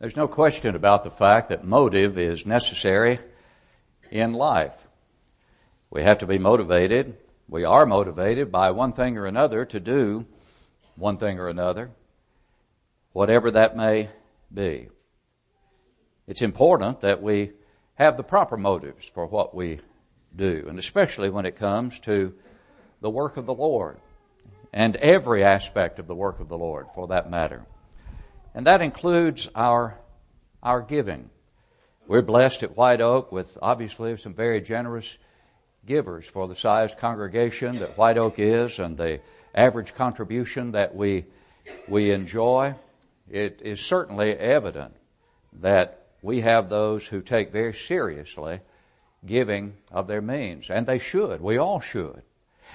There's no question about the fact that motive is necessary in life. We have to be motivated. We are motivated by one thing or another to do one thing or another, whatever that may be. It's important that we have the proper motives for what we do, and especially when it comes to the work of the Lord and every aspect of the work of the Lord for that matter. And that includes our, our giving. We're blessed at White Oak with obviously some very generous givers for the size congregation that White Oak is and the average contribution that we, we enjoy. It is certainly evident that we have those who take very seriously giving of their means, and they should. We all should.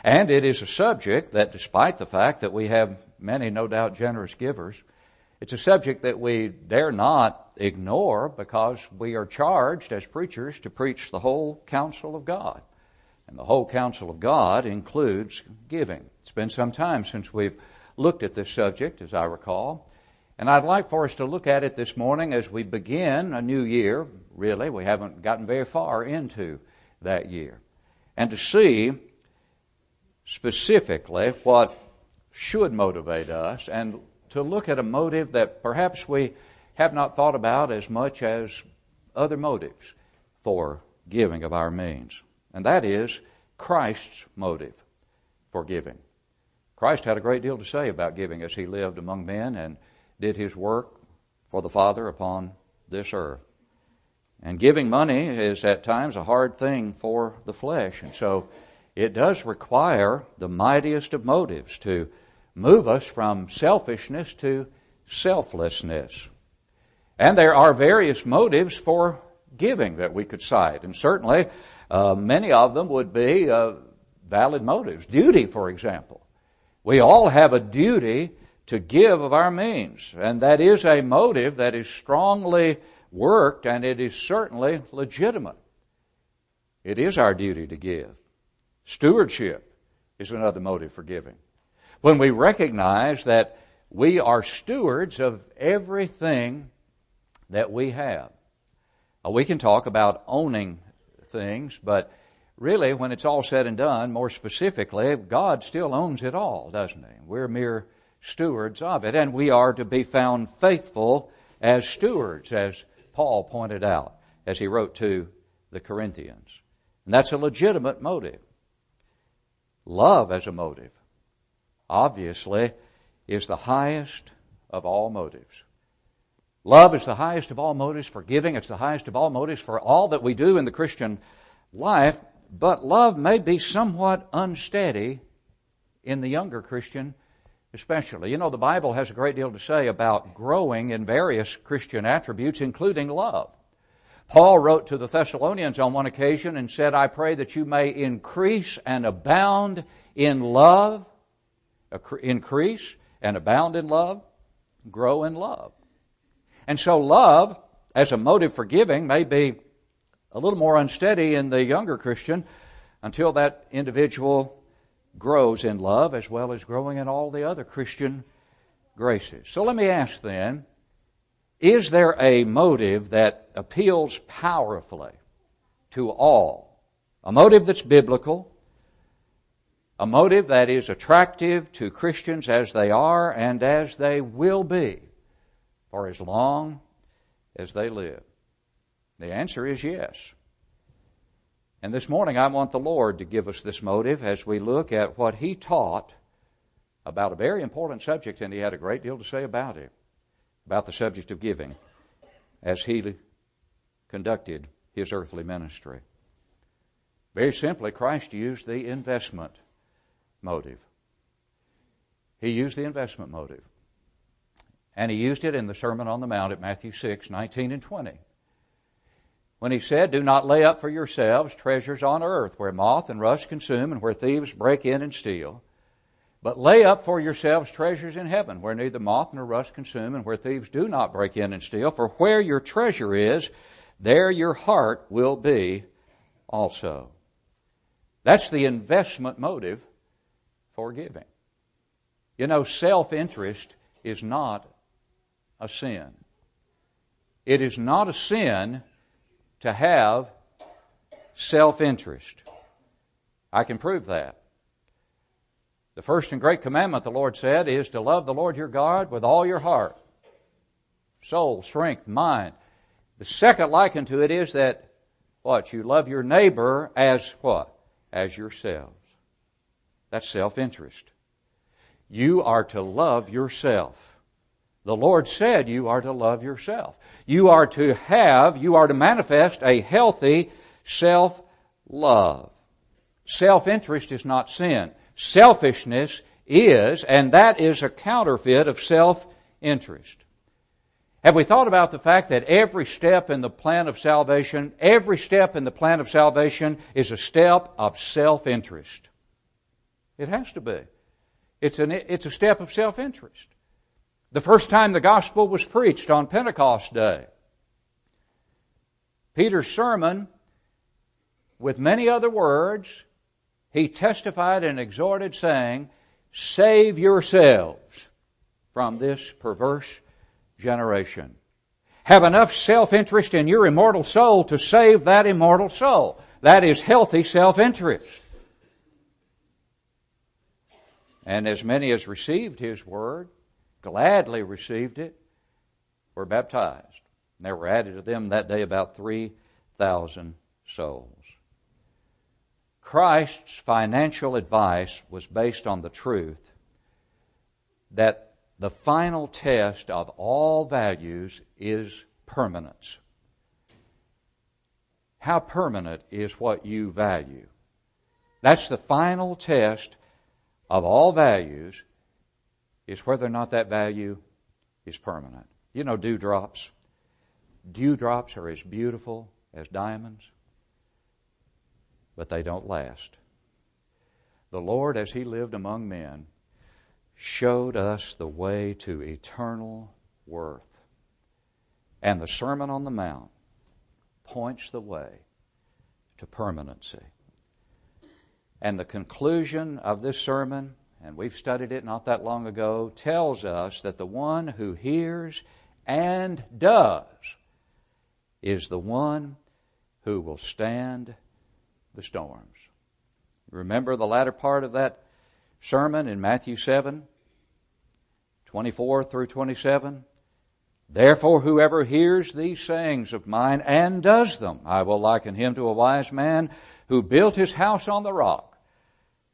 And it is a subject that, despite the fact that we have many, no doubt, generous givers, it's a subject that we dare not ignore because we are charged as preachers to preach the whole counsel of God. And the whole counsel of God includes giving. It's been some time since we've looked at this subject, as I recall. And I'd like for us to look at it this morning as we begin a new year. Really, we haven't gotten very far into that year. And to see specifically what should motivate us and to look at a motive that perhaps we have not thought about as much as other motives for giving of our means. And that is Christ's motive for giving. Christ had a great deal to say about giving as he lived among men and did his work for the Father upon this earth. And giving money is at times a hard thing for the flesh. And so it does require the mightiest of motives to move us from selfishness to selflessness. And there are various motives for giving that we could cite. And certainly, uh, many of them would be uh, valid motives. Duty, for example. We all have a duty to give of our means. And that is a motive that is strongly worked and it is certainly legitimate. It is our duty to give. Stewardship is another motive for giving. When we recognize that we are stewards of everything that we have. Uh, we can talk about owning things, but really, when it's all said and done, more specifically, God still owns it all, doesn't He? We're mere stewards of it, and we are to be found faithful as stewards, as Paul pointed out as he wrote to the Corinthians. And that's a legitimate motive. Love as a motive, obviously, is the highest of all motives. Love is the highest of all motives for giving. It's the highest of all motives for all that we do in the Christian life. But love may be somewhat unsteady in the younger Christian, especially. You know, the Bible has a great deal to say about growing in various Christian attributes, including love. Paul wrote to the Thessalonians on one occasion and said, I pray that you may increase and abound in love, increase and abound in love, grow in love. And so love, as a motive for giving, may be a little more unsteady in the younger Christian until that individual grows in love as well as growing in all the other Christian graces. So let me ask then, is there a motive that appeals powerfully to all? A motive that's biblical, a motive that is attractive to Christians as they are and as they will be for as long as they live? The answer is yes. And this morning I want the Lord to give us this motive as we look at what He taught about a very important subject, and He had a great deal to say about it about the subject of giving as he conducted his earthly ministry. Very simply, Christ used the investment motive. He used the investment motive. And he used it in the Sermon on the Mount at Matthew 6, 19 and 20. When he said, Do not lay up for yourselves treasures on earth where moth and rust consume and where thieves break in and steal but lay up for yourselves treasures in heaven, where neither moth nor rust consume, and where thieves do not break in and steal. For where your treasure is, there your heart will be also. That's the investment motive for giving. You know, self interest is not a sin. It is not a sin to have self interest. I can prove that. The first and great commandment, the Lord said, is to love the Lord your God with all your heart, soul, strength, mind. The second likened to it is that what? You love your neighbor as what? As yourselves. That's self interest. You are to love yourself. The Lord said you are to love yourself. You are to have, you are to manifest a healthy self love. Self interest is not sin. Selfishness is, and that is a counterfeit of self interest. Have we thought about the fact that every step in the plan of salvation, every step in the plan of salvation is a step of self interest? It has to be. It's, an, it's a step of self interest. The first time the gospel was preached on Pentecost Day, Peter's sermon, with many other words, he testified and exhorted, saying, Save yourselves from this perverse generation. Have enough self-interest in your immortal soul to save that immortal soul. That is healthy self-interest. And as many as received his word, gladly received it, were baptized. And there were added to them that day about 3,000 souls. Christ's financial advice was based on the truth that the final test of all values is permanence. How permanent is what you value? That's the final test of all values is whether or not that value is permanent. You know dewdrops. Dewdrops are as beautiful as diamonds, but they don't last. The Lord, as He lived among men, showed us the way to eternal worth. And the Sermon on the Mount points the way to permanency. And the conclusion of this sermon, and we've studied it not that long ago, tells us that the one who hears and does is the one who will stand the storms. Remember the latter part of that sermon in Matthew 7, 24 through 27. Therefore, whoever hears these sayings of mine and does them, I will liken him to a wise man who built his house on the rock.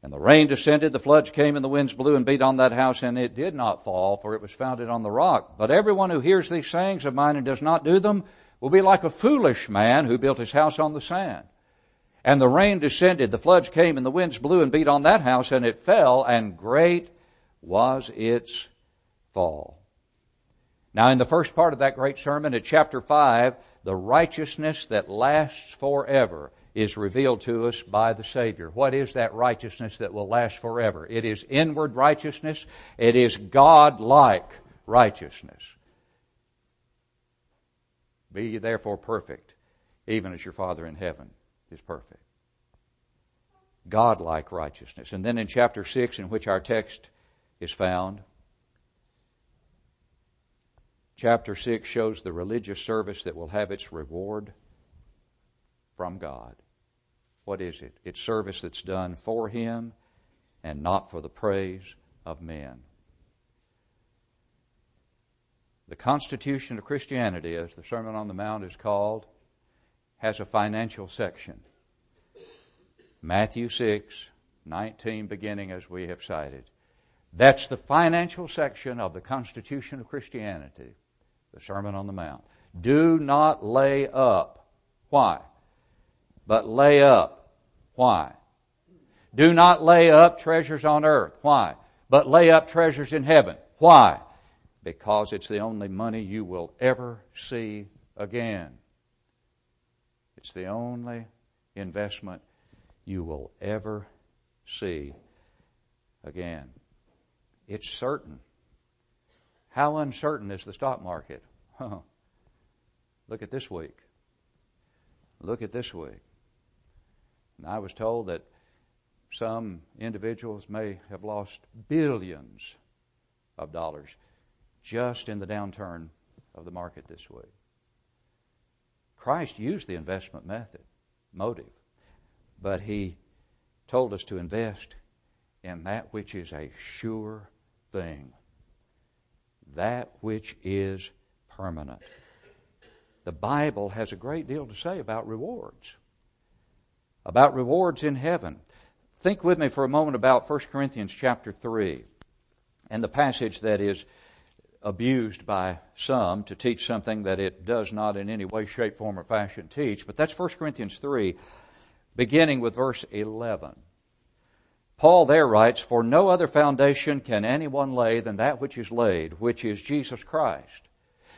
And the rain descended, the floods came, and the winds blew and beat on that house, and it did not fall, for it was founded on the rock. But everyone who hears these sayings of mine and does not do them will be like a foolish man who built his house on the sand. And the rain descended, the floods came, and the winds blew and beat on that house, and it fell, and great was its fall. Now, in the first part of that great sermon, at chapter 5, the righteousness that lasts forever is revealed to us by the Savior. What is that righteousness that will last forever? It is inward righteousness. It is God-like righteousness. Be ye therefore perfect, even as your Father in heaven is perfect. God-like righteousness. And then in chapter 6, in which our text is found, chapter 6 shows the religious service that will have its reward from God. What is it? It's service that's done for Him and not for the praise of men. The Constitution of Christianity, as the Sermon on the Mount is called, has a financial section. Matthew 6, 19, beginning as we have cited. That's the financial section of the Constitution of Christianity, the Sermon on the Mount. Do not lay up. Why? But lay up. Why? Do not lay up treasures on earth. Why? But lay up treasures in heaven. Why? Because it's the only money you will ever see again. It's the only investment you will ever see again. It's certain. How uncertain is the stock market? Look at this week. Look at this week. And I was told that some individuals may have lost billions of dollars just in the downturn of the market this week. Christ used the investment method, motive, but he told us to invest in that which is a sure thing, that which is permanent. The Bible has a great deal to say about rewards, about rewards in heaven. Think with me for a moment about 1 Corinthians chapter 3 and the passage that is abused by some to teach something that it does not in any way, shape, form, or fashion teach. But that's 1 Corinthians 3, beginning with verse 11. Paul there writes, For no other foundation can anyone lay than that which is laid, which is Jesus Christ.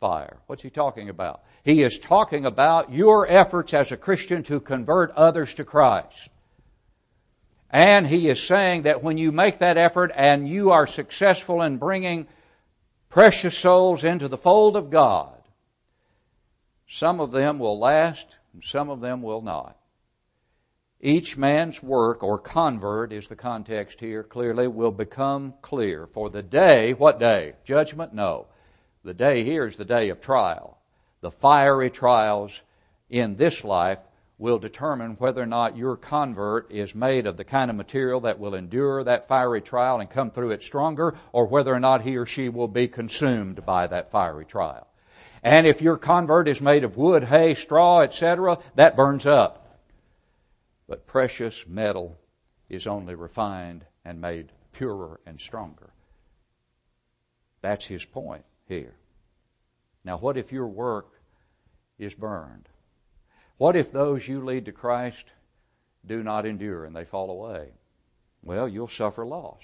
fire. What's he talking about? He is talking about your efforts as a Christian to convert others to Christ. And he is saying that when you make that effort and you are successful in bringing precious souls into the fold of God. Some of them will last, and some of them will not. Each man's work or convert is the context here clearly will become clear. For the day, what day? Judgment? No. The day here is the day of trial. The fiery trials in this life will determine whether or not your convert is made of the kind of material that will endure that fiery trial and come through it stronger, or whether or not he or she will be consumed by that fiery trial. And if your convert is made of wood, hay, straw, etc., that burns up. But precious metal is only refined and made purer and stronger. That's his point here. Now, what if your work is burned? What if those you lead to Christ do not endure and they fall away? Well, you'll suffer loss.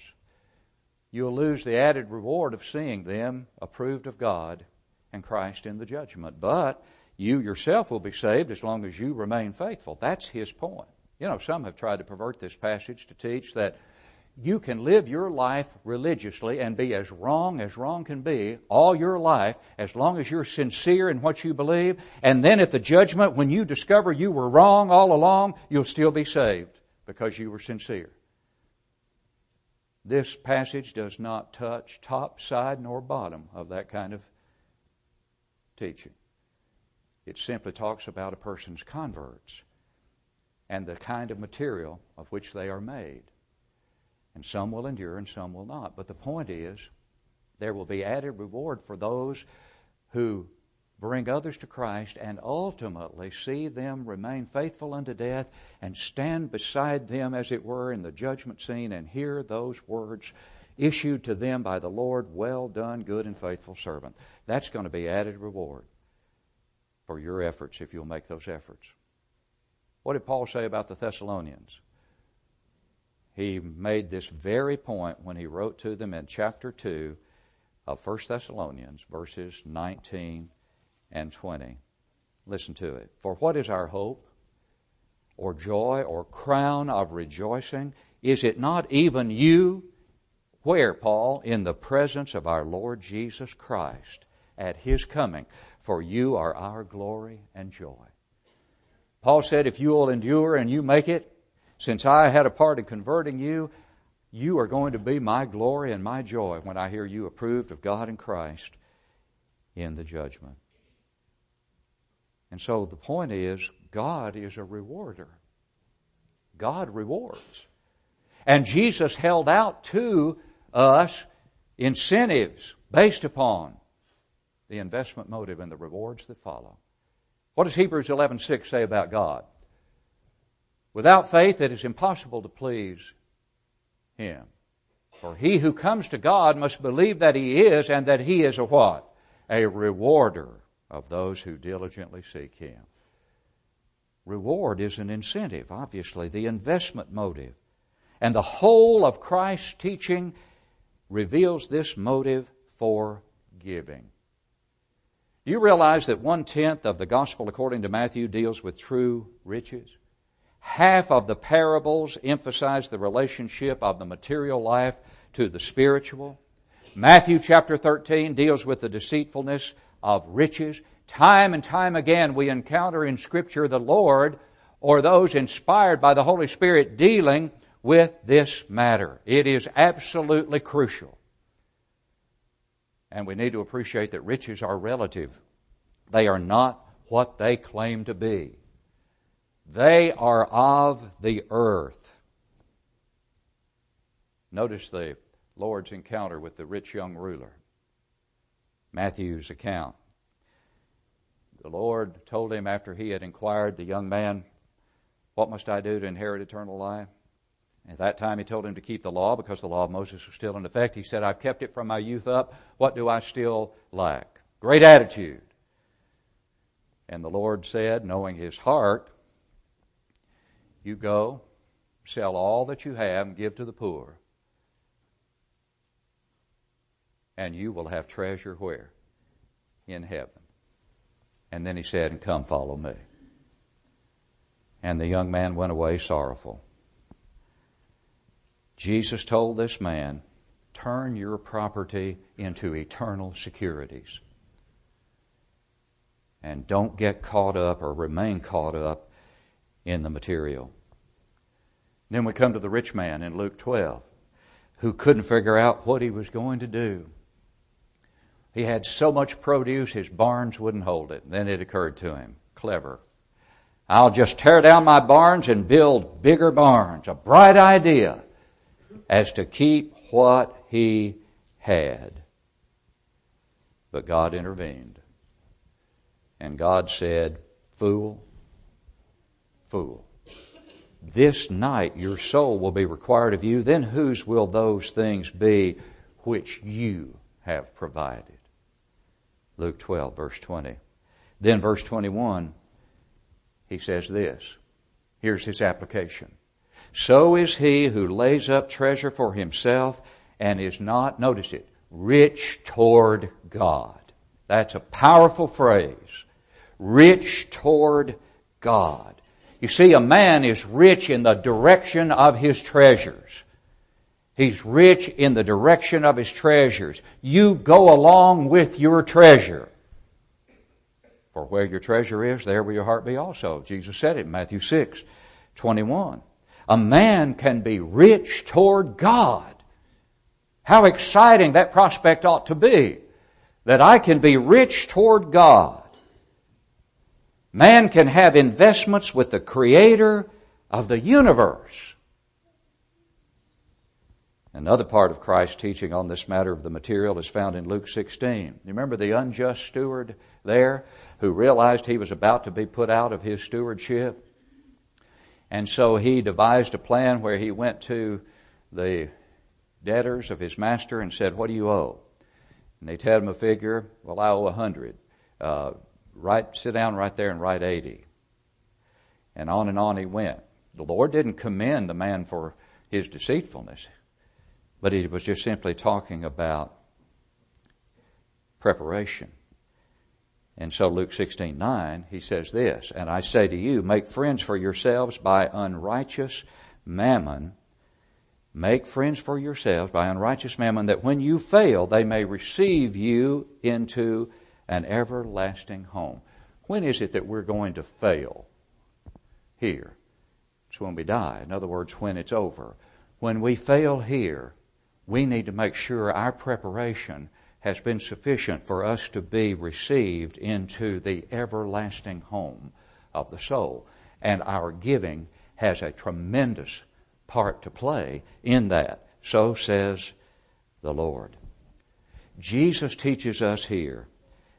You'll lose the added reward of seeing them approved of God and Christ in the judgment. But you yourself will be saved as long as you remain faithful. That's his point. You know, some have tried to pervert this passage to teach that you can live your life religiously and be as wrong as wrong can be all your life as long as you're sincere in what you believe. And then at the judgment, when you discover you were wrong all along, you'll still be saved because you were sincere. This passage does not touch top, side, nor bottom of that kind of teaching. It simply talks about a person's converts and the kind of material of which they are made. And some will endure and some will not. But the point is, there will be added reward for those who bring others to Christ and ultimately see them remain faithful unto death and stand beside them, as it were, in the judgment scene and hear those words issued to them by the Lord Well done, good and faithful servant. That's going to be added reward for your efforts if you'll make those efforts. What did Paul say about the Thessalonians? He made this very point when he wrote to them in chapter 2 of 1 Thessalonians, verses 19 and 20. Listen to it. For what is our hope, or joy, or crown of rejoicing? Is it not even you? Where, Paul? In the presence of our Lord Jesus Christ at his coming. For you are our glory and joy. Paul said, if you will endure and you make it, since I had a part in converting you, you are going to be my glory and my joy when I hear you approved of God and Christ in the judgment. And so the point is, God is a rewarder. God rewards. And Jesus held out to us incentives based upon the investment motive and the rewards that follow. What does Hebrews 11:6 say about God? Without faith, it is impossible to please Him. For he who comes to God must believe that He is and that He is a what? A rewarder of those who diligently seek Him. Reward is an incentive, obviously, the investment motive. And the whole of Christ's teaching reveals this motive for giving. You realize that one tenth of the gospel according to Matthew deals with true riches? Half of the parables emphasize the relationship of the material life to the spiritual. Matthew chapter 13 deals with the deceitfulness of riches. Time and time again, we encounter in Scripture the Lord or those inspired by the Holy Spirit dealing with this matter. It is absolutely crucial. And we need to appreciate that riches are relative. They are not what they claim to be. They are of the earth. Notice the Lord's encounter with the rich young ruler. Matthew's account. The Lord told him after he had inquired the young man, What must I do to inherit eternal life? At that time, he told him to keep the law because the law of Moses was still in effect. He said, I've kept it from my youth up. What do I still lack? Great attitude. And the Lord said, knowing his heart, You go, sell all that you have, and give to the poor. And you will have treasure where? In heaven. And then he said, And come follow me. And the young man went away sorrowful. Jesus told this man, Turn your property into eternal securities. And don't get caught up or remain caught up in the material. Then we come to the rich man in Luke 12 who couldn't figure out what he was going to do. He had so much produce, his barns wouldn't hold it. Then it occurred to him clever. I'll just tear down my barns and build bigger barns. A bright idea as to keep what he had. But God intervened. And God said, Fool, fool. This night your soul will be required of you. Then whose will those things be which you have provided? Luke 12, verse 20. Then, verse 21, he says this. Here's his application. So is he who lays up treasure for himself and is not, notice it, rich toward God. That's a powerful phrase. Rich toward God. You see, a man is rich in the direction of his treasures. He's rich in the direction of his treasures. You go along with your treasure. For where your treasure is, there will your heart be also. Jesus said it in Matthew 6, 21 a man can be rich toward God. How exciting that prospect ought to be. That I can be rich toward God. Man can have investments with the Creator of the universe. Another part of Christ's teaching on this matter of the material is found in Luke 16. You remember the unjust steward there who realized he was about to be put out of his stewardship? And so he devised a plan where he went to the debtors of his master and said, What do you owe? And they tell him a figure, Well, I owe a hundred. Uh, right, sit down right there and write 80. And on and on he went. The Lord didn't commend the man for his deceitfulness, but he was just simply talking about preparation. And so Luke 16, 9, he says this, And I say to you, make friends for yourselves by unrighteous mammon. Make friends for yourselves by unrighteous mammon, that when you fail, they may receive you into an everlasting home. When is it that we're going to fail? Here. It's when we die. In other words, when it's over. When we fail here, we need to make sure our preparation has been sufficient for us to be received into the everlasting home of the soul. And our giving has a tremendous part to play in that. So says the Lord. Jesus teaches us here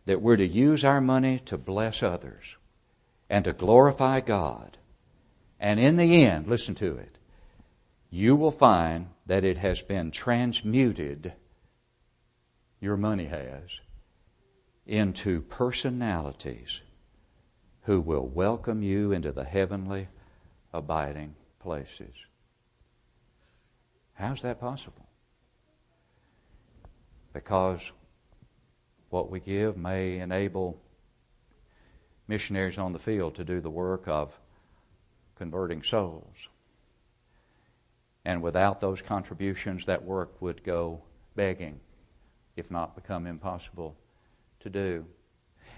that we're to use our money to bless others and to glorify God. And in the end, listen to it, you will find that it has been transmuted your money has into personalities who will welcome you into the heavenly abiding places. How's that possible? Because what we give may enable missionaries on the field to do the work of converting souls. And without those contributions, that work would go begging, if not become impossible to do.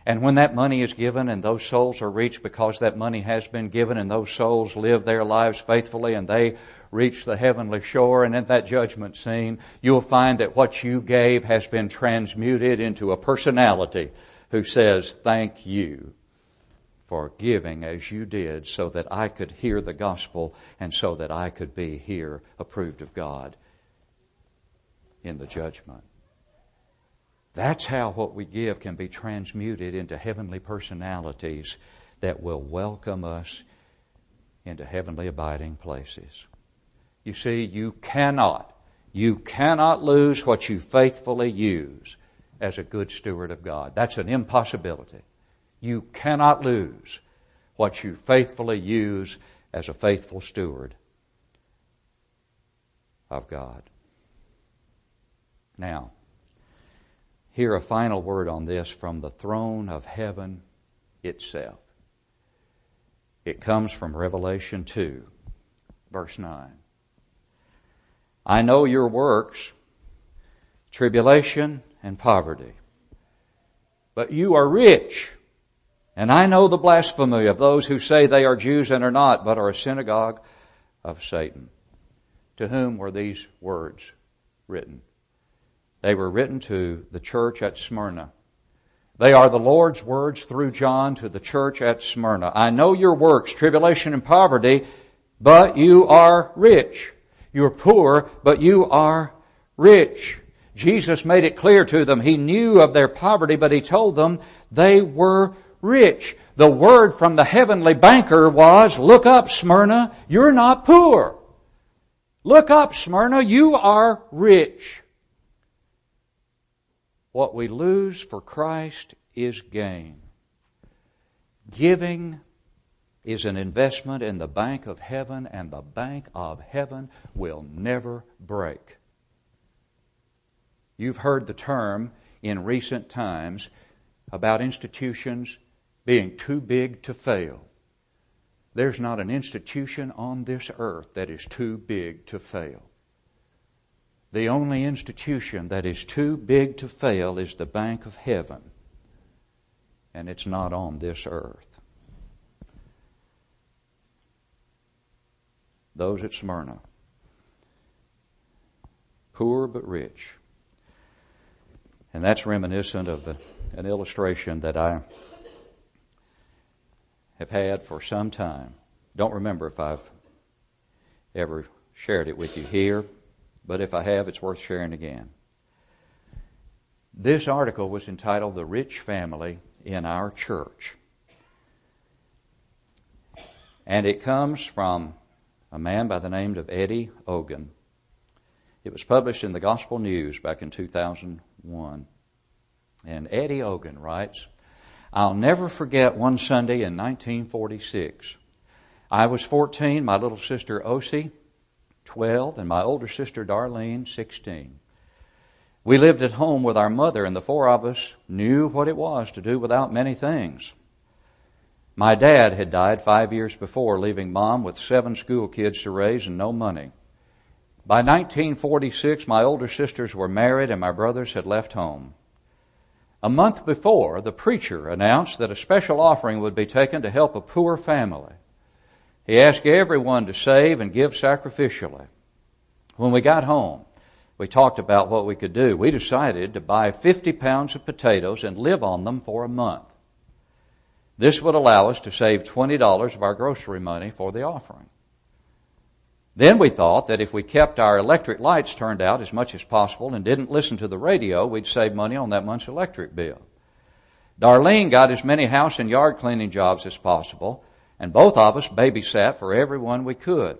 And when that money is given and those souls are reached because that money has been given and those souls live their lives faithfully and they reach the heavenly shore and at that judgment scene, you'll find that what you gave has been transmuted into a personality who says, thank you for giving as you did so that I could hear the gospel and so that I could be here approved of God in the judgment. That's how what we give can be transmuted into heavenly personalities that will welcome us into heavenly abiding places. You see, you cannot, you cannot lose what you faithfully use as a good steward of God. That's an impossibility. You cannot lose what you faithfully use as a faithful steward of God. Now, hear a final word on this from the throne of heaven itself. It comes from Revelation 2, verse 9. I know your works, tribulation and poverty, but you are rich. And I know the blasphemy of those who say they are Jews and are not, but are a synagogue of Satan. To whom were these words written? They were written to the church at Smyrna. They are the Lord's words through John to the church at Smyrna. I know your works, tribulation and poverty, but you are rich. You're poor, but you are rich. Jesus made it clear to them. He knew of their poverty, but he told them they were rich. The word from the heavenly banker was, look up, Smyrna, you're not poor. Look up, Smyrna, you are rich. What we lose for Christ is gain. Giving is an investment in the bank of heaven, and the bank of heaven will never break. You've heard the term in recent times about institutions being too big to fail. There's not an institution on this earth that is too big to fail. The only institution that is too big to fail is the bank of heaven, and it's not on this earth. Those at Smyrna, poor but rich. And that's reminiscent of a, an illustration that I have had for some time. Don't remember if I've ever shared it with you here but if I have, it's worth sharing again. This article was entitled The Rich Family in Our Church. And it comes from a man by the name of Eddie Ogan. It was published in the Gospel News back in 2001. And Eddie Ogan writes, I'll never forget one Sunday in 1946. I was 14, my little sister Ocy 12, and my older sister Darlene, 16. We lived at home with our mother, and the four of us knew what it was to do without many things. My dad had died five years before, leaving mom with seven school kids to raise and no money. By 1946, my older sisters were married and my brothers had left home. A month before, the preacher announced that a special offering would be taken to help a poor family. He asked everyone to save and give sacrificially. When we got home, we talked about what we could do. We decided to buy 50 pounds of potatoes and live on them for a month. This would allow us to save $20 of our grocery money for the offering. Then we thought that if we kept our electric lights turned out as much as possible and didn't listen to the radio, we'd save money on that month's electric bill. Darlene got as many house and yard cleaning jobs as possible and both of us babysat for everyone we could.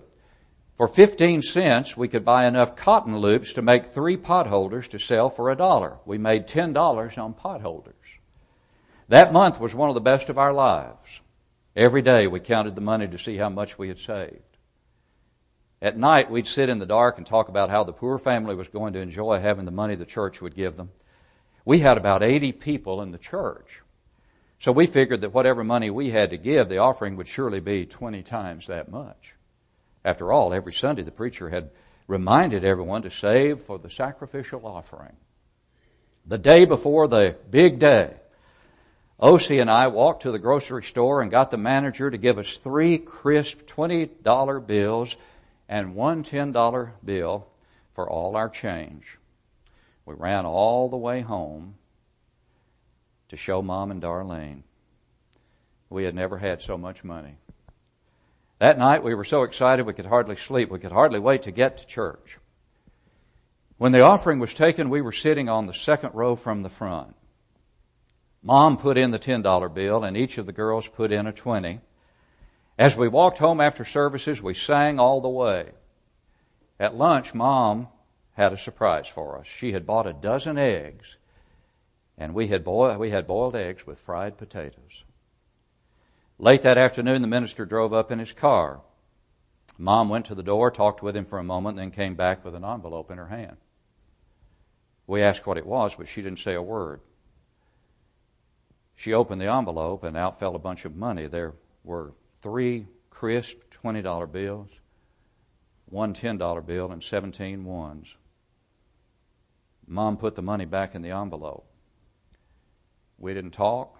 For 15 cents, we could buy enough cotton loops to make three potholders to sell for a dollar. We made $10 on potholders. That month was one of the best of our lives. Every day we counted the money to see how much we had saved. At night, we'd sit in the dark and talk about how the poor family was going to enjoy having the money the church would give them. We had about 80 people in the church. So we figured that whatever money we had to give, the offering would surely be 20 times that much. After all, every Sunday the preacher had reminded everyone to save for the sacrificial offering. The day before the big day, Ocy and I walked to the grocery store and got the manager to give us three crisp $20 bills and one $10 bill for all our change. We ran all the way home to show Mom and Darlene. We had never had so much money. That night we were so excited we could hardly sleep. We could hardly wait to get to church. When the offering was taken, we were sitting on the second row from the front. Mom put in the $10 bill and each of the girls put in a 20. As we walked home after services, we sang all the way. At lunch, Mom had a surprise for us. She had bought a dozen eggs, and we had, we had boiled eggs with fried potatoes. Late that afternoon, the minister drove up in his car. Mom went to the door, talked with him for a moment, then came back with an envelope in her hand. We asked what it was, but she didn't say a word. She opened the envelope, and out fell a bunch of money. There were three crisp $20 bills, one $10 bill, and 17 ones. Mom put the money back in the envelope. We didn't talk,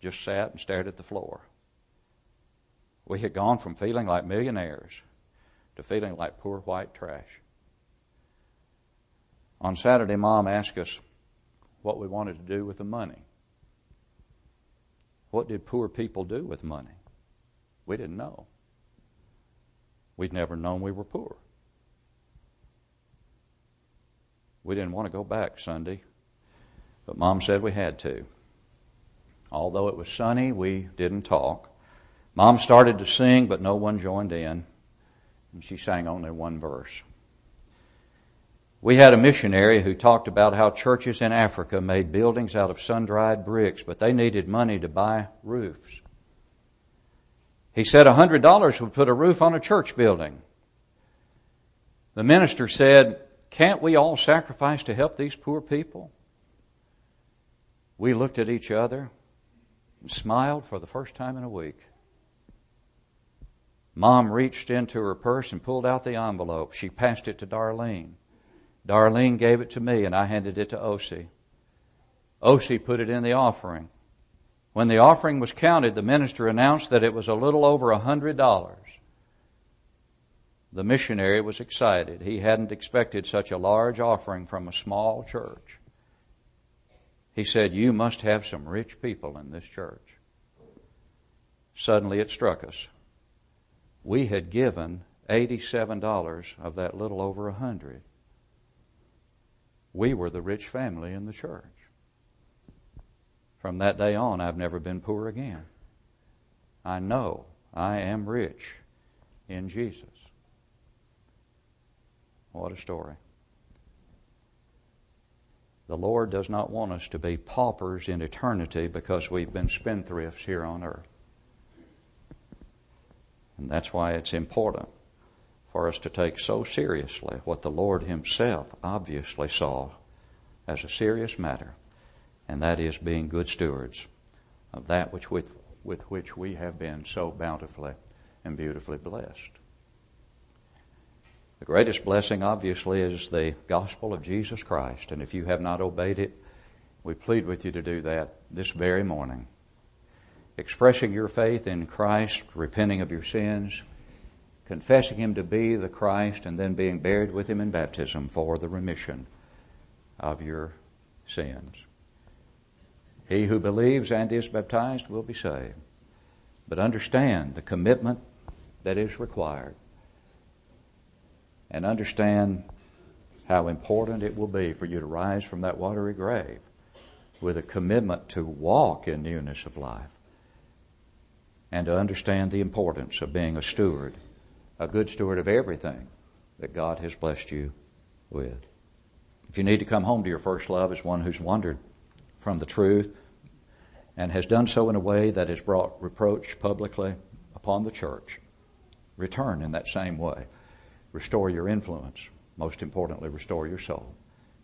just sat and stared at the floor. We had gone from feeling like millionaires to feeling like poor white trash. On Saturday, Mom asked us what we wanted to do with the money. What did poor people do with money? We didn't know. We'd never known we were poor. We didn't want to go back Sunday, but Mom said we had to. Although it was sunny, we didn't talk. Mom started to sing, but no one joined in, and she sang only one verse. We had a missionary who talked about how churches in Africa made buildings out of sun dried bricks, but they needed money to buy roofs. He said $100 would put a roof on a church building. The minister said, can't we all sacrifice to help these poor people? We looked at each other smiled for the first time in a week. Mom reached into her purse and pulled out the envelope. She passed it to Darlene. Darlene gave it to me and I handed it to Ocy. Ocy put it in the offering. When the offering was counted, the minister announced that it was a little over a hundred dollars. The missionary was excited. He hadn't expected such a large offering from a small church. He said, You must have some rich people in this church. Suddenly it struck us. We had given $87 of that little over a hundred. We were the rich family in the church. From that day on, I've never been poor again. I know I am rich in Jesus. What a story. The Lord does not want us to be paupers in eternity because we've been spendthrifts here on earth. And that's why it's important for us to take so seriously what the Lord Himself obviously saw as a serious matter, and that is being good stewards of that which with, with which we have been so bountifully and beautifully blessed. The greatest blessing, obviously, is the gospel of Jesus Christ. And if you have not obeyed it, we plead with you to do that this very morning. Expressing your faith in Christ, repenting of your sins, confessing Him to be the Christ, and then being buried with Him in baptism for the remission of your sins. He who believes and is baptized will be saved. But understand the commitment that is required and understand how important it will be for you to rise from that watery grave with a commitment to walk in newness of life and to understand the importance of being a steward, a good steward of everything that God has blessed you with. If you need to come home to your first love as one who's wandered from the truth and has done so in a way that has brought reproach publicly upon the church, return in that same way restore your influence. Most importantly, restore your soul.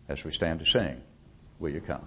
As we stand to sing, will you come?